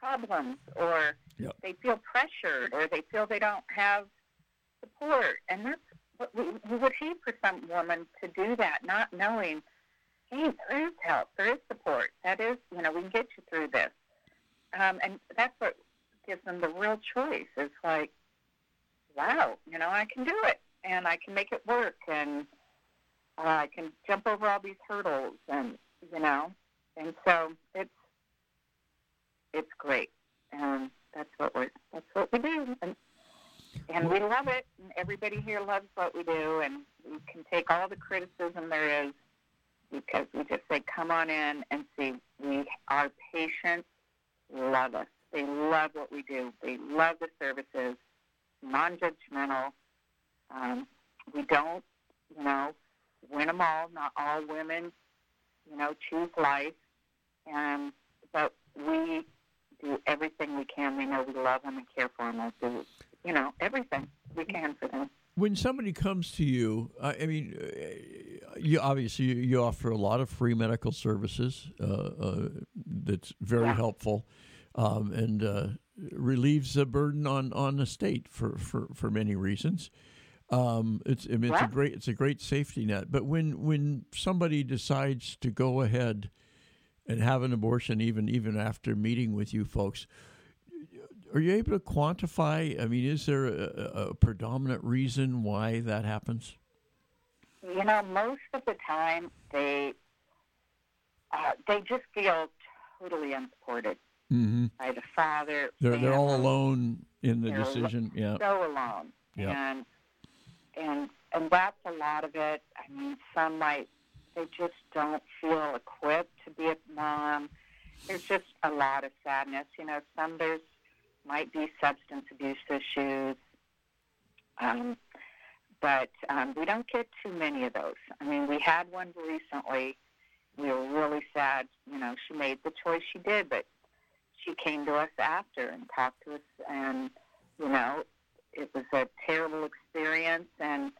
problems, or Yep. they feel pressured, or they feel they don't have support. And that's what we, we would hate for some woman to do that, not knowing, hey, there is help, there is support. That is, you know, we can get you through this. Um, and that's what gives them the real choice. It's like, wow, you know, I can do it and I can make it work and uh, I can jump over all these hurdles and you know, and so it's it's great, and that's what we're that's what we do, and and we love it. And everybody here loves what we do, and we can take all the criticism there is because we just say, come on in and see. We our patients love us. They love what we do. They love the services, non-judgmental. Um, we don't, you know, win them all. Not all women, you know, choose life. And but we do everything we can. We know we love them and care for them. We do, you know, everything we can for them. When somebody comes to you, I I mean, uh, you obviously you, you offer a lot of free medical services. Uh, uh, that's very Yeah. helpful, um, and uh, relieves the burden on on the state for for, for many reasons. Um, it's I mean, it's a great it's a great safety net. But when when somebody decides to go ahead and have an abortion, even even after meeting with you folks, are you able to quantify? I mean, is there a, a predominant reason why that happens? You know, most of the time they uh, they just feel totally unsupported Mm-hmm. by the father. They're they're all alone in the They're al- decision. Yeah. so alone. Yeah. And and and that's a lot of it. I mean, some might they just don't feel equipped to be a mom. There's just a lot of sadness. You know, some there's might be substance abuse issues. Um, but um, we don't get too many of those. I mean, we had one recently. We were really sad. You know, she made the choice she did, but she came to us after and talked to us, and you know, it was a terrible experience, and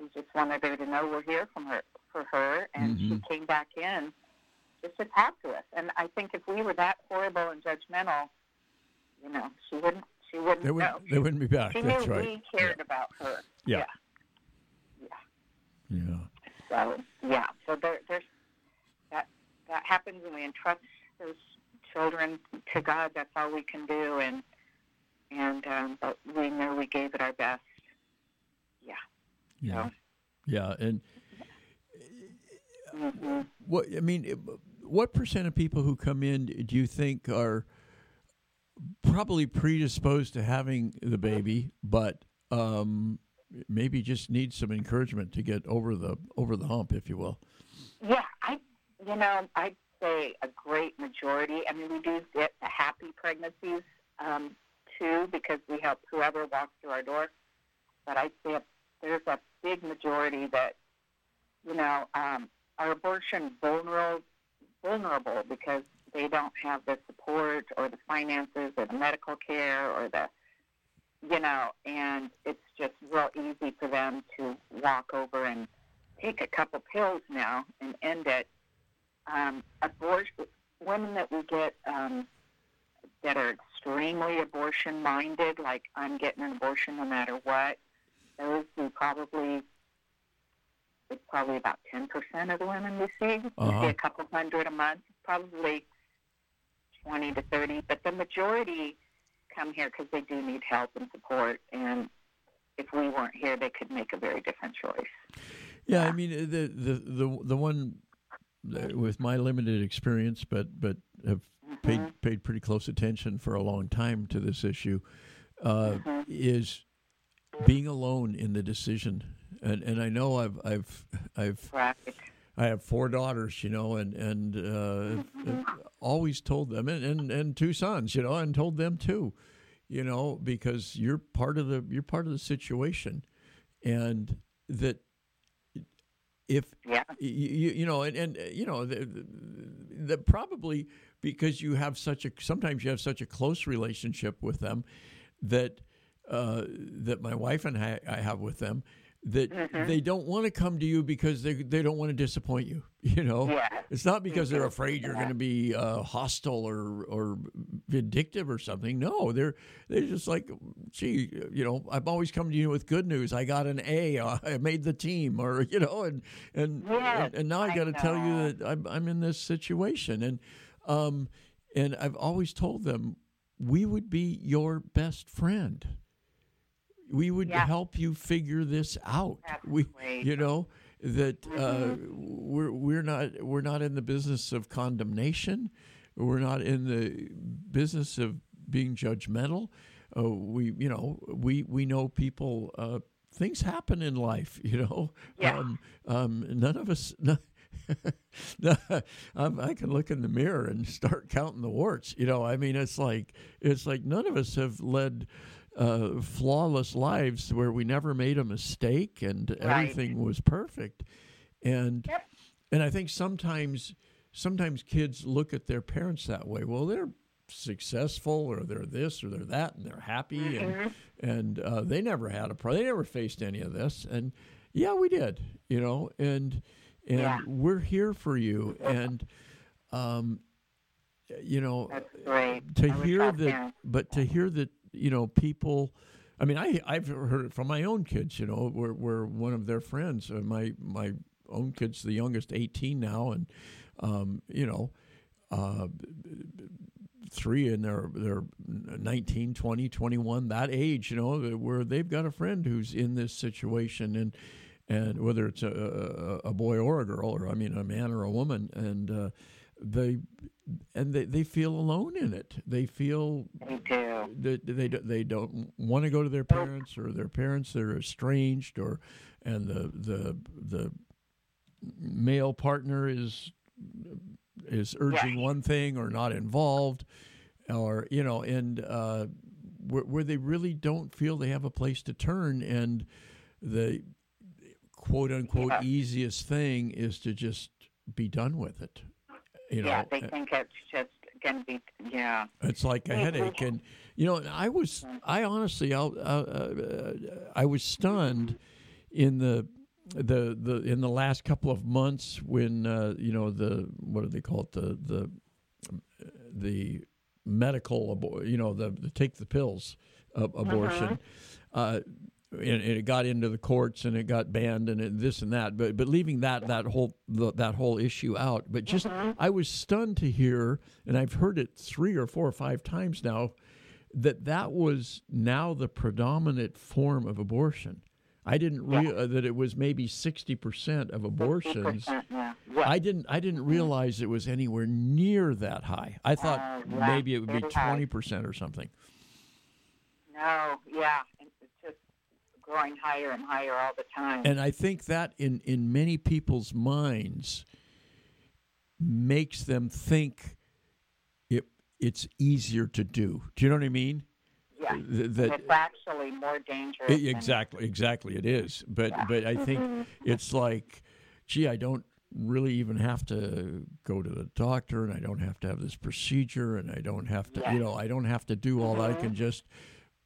we just wanted her to know we're here from her for her, and she Mhm. came back in just to talk to us. And I think if we were that horrible and judgmental, you know, she wouldn't she wouldn't They know. wouldn't they wouldn't be back. she That's knew right. we cared about her. Yeah. Yeah. Yeah. So yeah, so there, there's that that happens, and we entrust those children to God. That's all we can do, and and um, but we know we gave it our best. Yeah. Yeah. Yeah. And hmm what I mean, what percent of people who come in do you think are probably predisposed to having the baby, but um, maybe just need some encouragement to get over the over the hump, if you will? Yeah, I you know I'd say a great majority. I mean, we do get the happy pregnancies um, too because we help whoever walks through our door. But I'd say there's a big majority that you know um, are abortion vulnerable vulnerable because they don't have the support or the finances or the medical care or the you know, and it's just real easy for them to walk over and take a couple pills now and end it. Um, abortion, women that we get um, that are extremely abortion minded, like I'm getting an abortion no matter what, those we probably it's probably about ten percent of the women we see. We Uh-huh. see a couple hundred a month, probably twenty to thirty, but the majority come here because they do need help and support, and if we weren't here, they could make a very different choice. Yeah, I mean the the the the one uh, with my limited experience, but but have paid paid pretty close attention for a long time to this issue, uh, is being alone in the decision. And and I know I've I've I've Right. I have four daughters, you know, and and uh, I've always told them, and, and and two sons, you know, and told them too, you know, because you're part of the you're part of the situation, and that if Yeah. you, you know, and, and uh, you know, the, the, the probably because you have such a sometimes you have such a close relationship with them that uh, that my wife and I, I have with them that Mm-hmm. they don't want to come to you because they they don't want to disappoint you. <laughs> You know, Yeah. it's not because they're afraid you're going to be uh, hostile or or vindictive or something. No, they're they're just like, gee, you know, I've always come to you with good news. I got an A. uh, <laughs> made the team, or <laughs> you know, and and Yes, and, and now I I got to tell you that I'm I'm in this situation, and um, and I've always told them we would be your best friend. We would Yeah. help you figure this out. That's we, you know, that uh, Mm-hmm. we're we're not we're not in the business of condemnation. We're not in the business of being judgmental. Uh, we you know we we know people. Uh, things happen in life. <laughs> You know. Yeah. Um, um, none of us. <laughs> No, um, I can look in the mirror and start counting the warts. You know, I mean, it's like it's like none of us have led uh, flawless lives where we never made a mistake and Right. everything was perfect. And Yep. and I think sometimes sometimes kids look at their parents that way. Well, they're successful or they're this or they're that and they're happy and and uh, they never had a problem. They never faced any of this. And yeah, we did. You know, and and Yeah. we're here for you. And um, you know, to hear that, but to hear that, you know, people. I mean, I I've heard it from my own kids. You know, where where one of their friends, uh, my my own kids, the youngest, eighteen now, and um, you know, uh, three and they're they're 19 20 21 that age you know where they've got a friend who's in this situation and and whether it's a, a, a boy or a girl or i mean a man or a woman and uh, they and they, they feel alone in it. They feel They do. that they don't- they don't want to go to their parents or their parents they're estranged or and the the the male partner is is urging one thing or not involved or you know and uh, where, where they really don't feel they have a place to turn. And the quote unquote Yeah. easiest thing is to just be done with it you know yeah, they think it's just going to be, yeah. it's like a headache, and you know, I was, I honestly, I'll, uh, uh, I was stunned in the, the, the, in the last couple of months when, uh, you know, the, what do they call it, the, the, the medical, abo- you know, the, the take the pills uh, abortion. uh and, it got into the courts and it got banned and it, this and that. But but leaving that that whole the, that whole issue out. But just I was stunned to hear, and I've heard it three or four or five times now, that that was now the predominant form of abortion. I didn't realize uh, that it was maybe sixty percent of abortions. 50%, yeah. yeah. I didn't. I didn't realize it was anywhere near that high. I thought Uh, yeah, maybe it would be twenty percent or something. No, yeah. And It's just growing higher and higher all the time. And I think that in, in many people's minds makes them think it it's easier to do. Do you know what I mean? yeah. Th- that it's actually more dangerous. I- than- exactly, exactly, it is. But but I think <laughs> it's like, gee, I don't really even have to go to the doctor, and I don't have to have this procedure, and I don't have to, you know, I don't have to do all that. I can just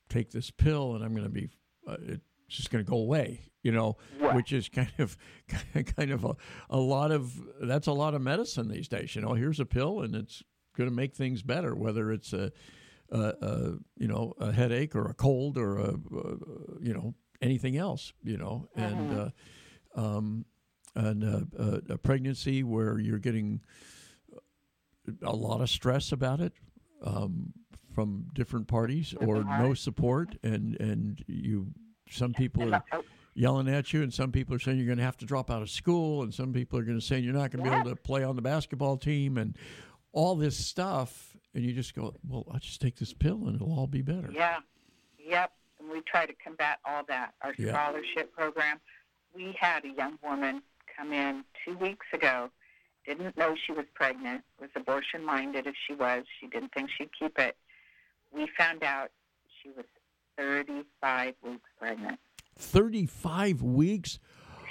take this pill, and I'm going to be. Uh, it, it's just going to go away. You know, Right. which is kind of <laughs> kind of a, a lot of that's a lot of medicine these days. You know, here's a pill and it's going to make things better, whether it's a, a, a you know a headache or a cold or a, you know anything else. You know, and uh, um, and uh, a, a pregnancy where you're getting a lot of stress about it um, from different parties or no support and and you some people are <laughs> yelling at you and some people are saying you're going to have to drop out of school and some people are going to say you're not going to be able to play on the basketball team and all this stuff and you just go well i'll just take this pill and it'll all be better Yeah, yep. And we try to combat all that. Our scholarship program. We had a young woman come in two weeks ago. Didn't know she was pregnant. Was abortion minded. If she was, she didn't think she'd keep it. We found out she was 35 weeks pregnant. 35 weeks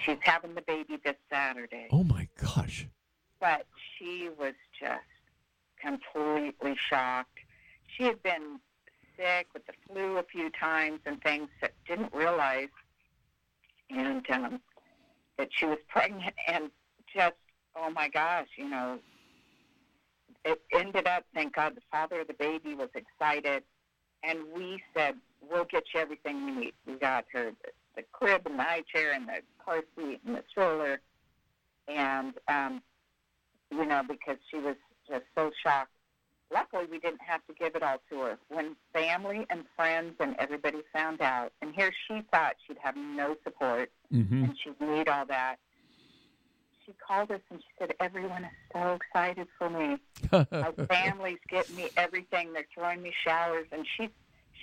She's having the baby this Saturday. oh my gosh but she was just completely shocked. She had been sick with the flu a few times and things that didn't realize, and um, that she was pregnant, and just oh my gosh, you know, it ended up. Thank God, the father of the baby was excited, and we said we'll get you everything you need. We got her the, the crib and the high chair and the car seat and the stroller, and um, you know, because she was just so shocked. Luckily, we didn't have to give it all to her. When family and friends and everybody found out, and here she thought she'd have no support mm-hmm. and she'd need all that, she called us and she said, Everyone is so excited for me. <laughs> My family's getting me everything. They're throwing me showers. And she,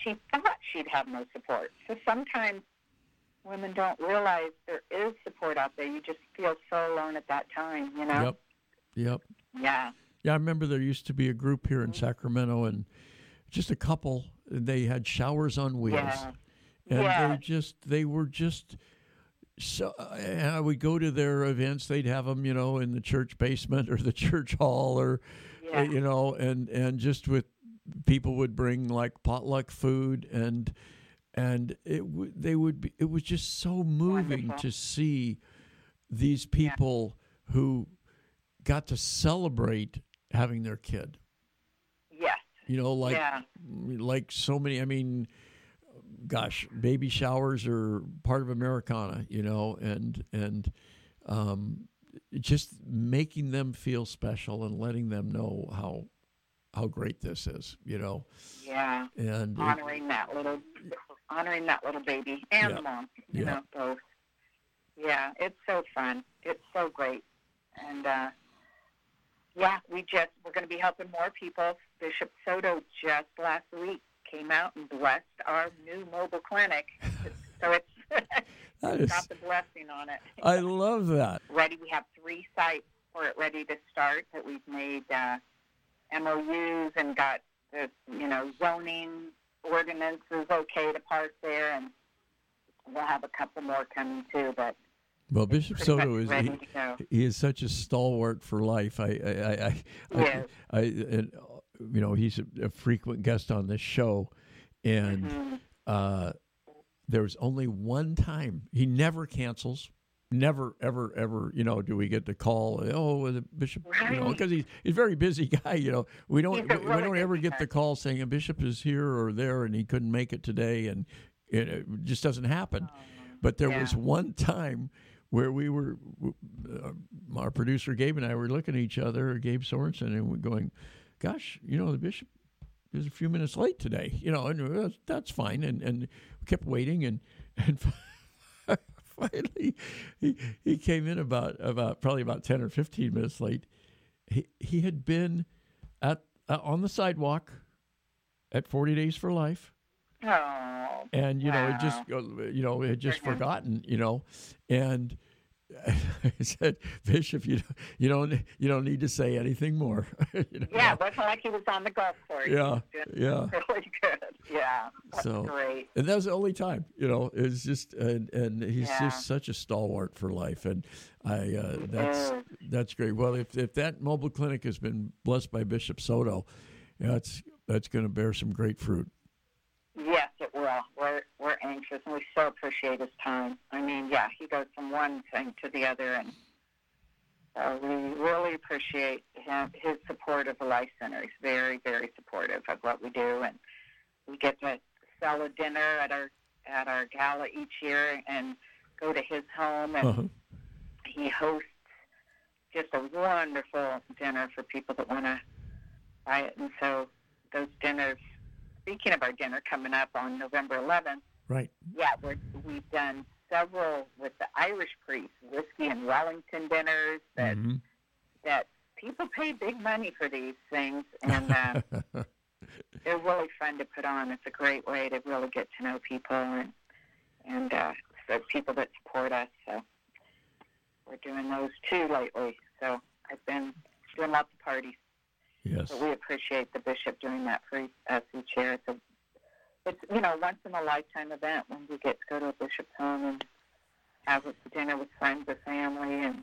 she thought she'd have no support. So sometimes women don't realize there is support out there. You just feel so alone at that time, you know? yep yep Yeah. Yeah, I remember there used to be a group here in mm-hmm. Sacramento, and just a couple. They had showers on wheels, Yeah. and Yeah. they just they were just so. Uh, and I would go to their events. They'd have them, you know, in the church basement or the <laughs> church hall, or uh, Yeah. you know, and and just with people would bring like potluck food and and it w- they would be it was just so moving Wonderful. to see these people who got to celebrate having their kid Yes. you know like yeah. like so many i mean gosh baby showers are part of americana you know and and um just making them feel special and letting them know how how great this is you know Yeah. and it- Honoring that little, honoring that little baby and Yeah. mom. You Yeah. know, both. Yeah, it's so fun. It's so great, and uh, yeah, we just we're going to be helping more people. Bishop Soto just last week came out and blessed our new mobile clinic, <laughs> so it's <laughs> That is- got the blessing on it. i love that ready. We have three sites for it ready to start that we've made uh, MOUs and got the you know zoning ordinances okay to park there, and we'll have a couple more coming too. But well bishop soto is he, he is such a stalwart for life. I, I, I, I, I, Yes. I and uh, you know, he's a, a frequent guest on this show, and Mhm. uh, there was only one time he never cancels. Never, ever, ever, you know, do we get the call? Oh, the bishop, you know, because he's he's a very busy <laughs> guy. You know, we don't we, don't ever get the call saying a bishop is here or there and he couldn't make it today, and it, it just doesn't happen. But there yeah. was one time where we were, uh, our producer Gabe and I were looking at each other, Gabe Sorensen, and we're going, "Gosh, you know, the bishop is a few minutes late today." You know, and uh, that's, fine. And and we kept waiting, and <laughs> and finally he he came in about about probably about ten or fifteen minutes late. He he had been at uh, on the sidewalk at Forty Days for Life Oh, and you know it just you know it just forgotten you know and <laughs> I said Bishop you don't you don't you don't need to say anything more <laughs> you know? yeah, it wasn't like he was on the golf course. Yeah, was yeah. <laughs> really good. Yeah, So- great. and that was the only time you know it's just and and he's Yeah. just such a stalwart for life and I uh, that's is. that's great well if if that mobile clinic has been blessed by Bishop Soto that's that's going to bear some great fruit it will. We're we're anxious, and we so appreciate his time. I mean, yeah, he goes from one thing to the other, and so we really appreciate him, his support of the Life Center. He's very, very supportive of what we do, and we get to sell a dinner at our at our gala each year and go to his home, and Uh-huh. he hosts just a wonderful dinner for people that want to buy it. And so those dinners, speaking of our dinner coming up on November 11th, Right. yeah, we're, we've done several with the Irish priest, whiskey and Wellington dinners that, Mhm. that people pay big money for these things. And uh, <laughs> they're really fun to put on. It's a great way to really get to know people and, and uh, the people that support us. So we're doing those too lately. So I've been doing lots of parties. Yes. So we appreciate the bishop doing that for us each year. It's, a, it's you know once in a lifetime event when we get to go to a bishop's home and have a dinner with friends or family and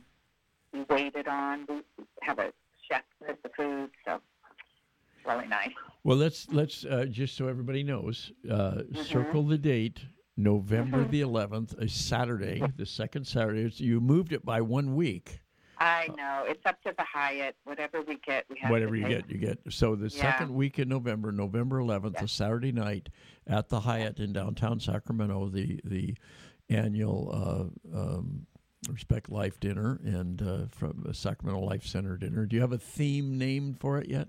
be waited on. We have a chef with the food, so it's really nice. Well, let's let's uh, just so everybody knows, uh, circle the date. November the 11th, a Saturday, the second Saturday. You moved it by one week. I know it's up to the Hyatt. Whatever we get, we have. Whatever you get, you get. So the Yeah. second week in November, November 11th, Yeah. a Saturday night at the Hyatt in downtown Sacramento, the the annual uh, um, Respect Life dinner and uh, from the Sacramento Life Center dinner. Do you have a theme named for it yet?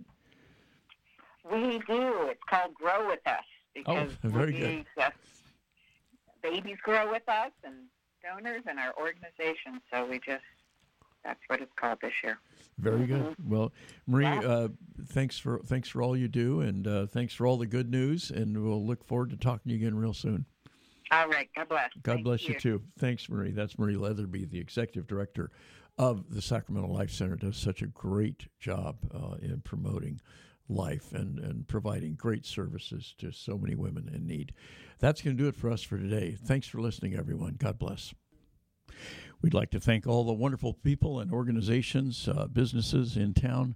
We do. It's called Grow with Us because Oh, <laughs> very we, good. babies grow with us and donors and our organization. So we just that's what it's called this year. Very good. Well, Marie, Mm-hmm. Yeah. uh, thanks for thanks for all you do, and uh, thanks for all the good news. And we'll look forward to talking to you again real soon. All right. God bless. God Thank bless you. too. Thanks, Marie. That's Marie Leatherby, the executive director of the Sacramento Life Center. Does such a great job uh, in promoting life and, and providing great services to so many women in need. That's going to do it for us for today. Thanks for listening, everyone. God bless. We'd like to thank all the wonderful people and organizations, uh, businesses in town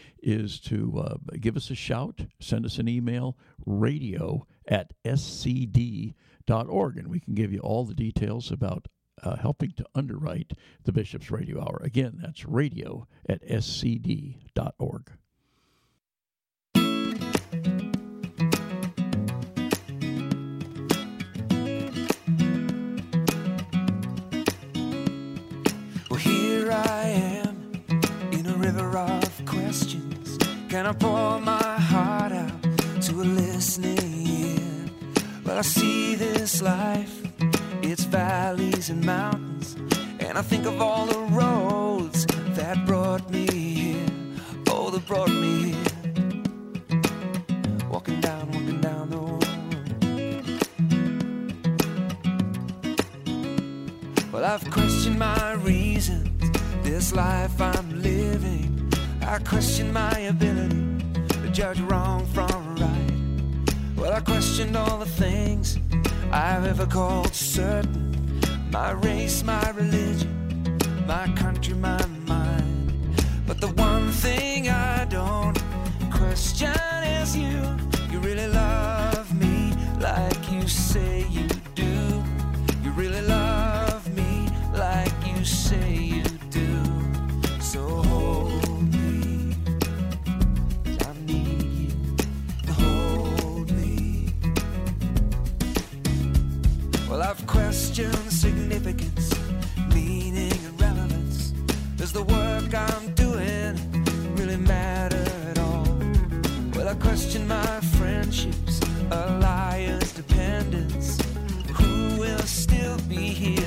is to uh, give us a shout, send us an email, radio at scd.org, and we can give you all the details about uh, helping to underwrite the Bishop's Radio Hour. Again, that's radio at scd.org. Well, here I am in a river of questions. Can I pour my heart out to a listening ear? Well, I see this life, its valleys and mountains, and I think of all the roads that brought me here. Oh, that brought me here. Walking down, walking down the road. Well, I've questioned my reasons, this life I'm living. I question my ability to judge wrong from right. Well, I questioned all the things I've ever called certain my race, my religion, my country, my mind. But the one thing I don't question is you. You really love me like you say you Does the work I'm doing really matter at all? Well, I question my friendships, alliance, dependence. Who will still be here?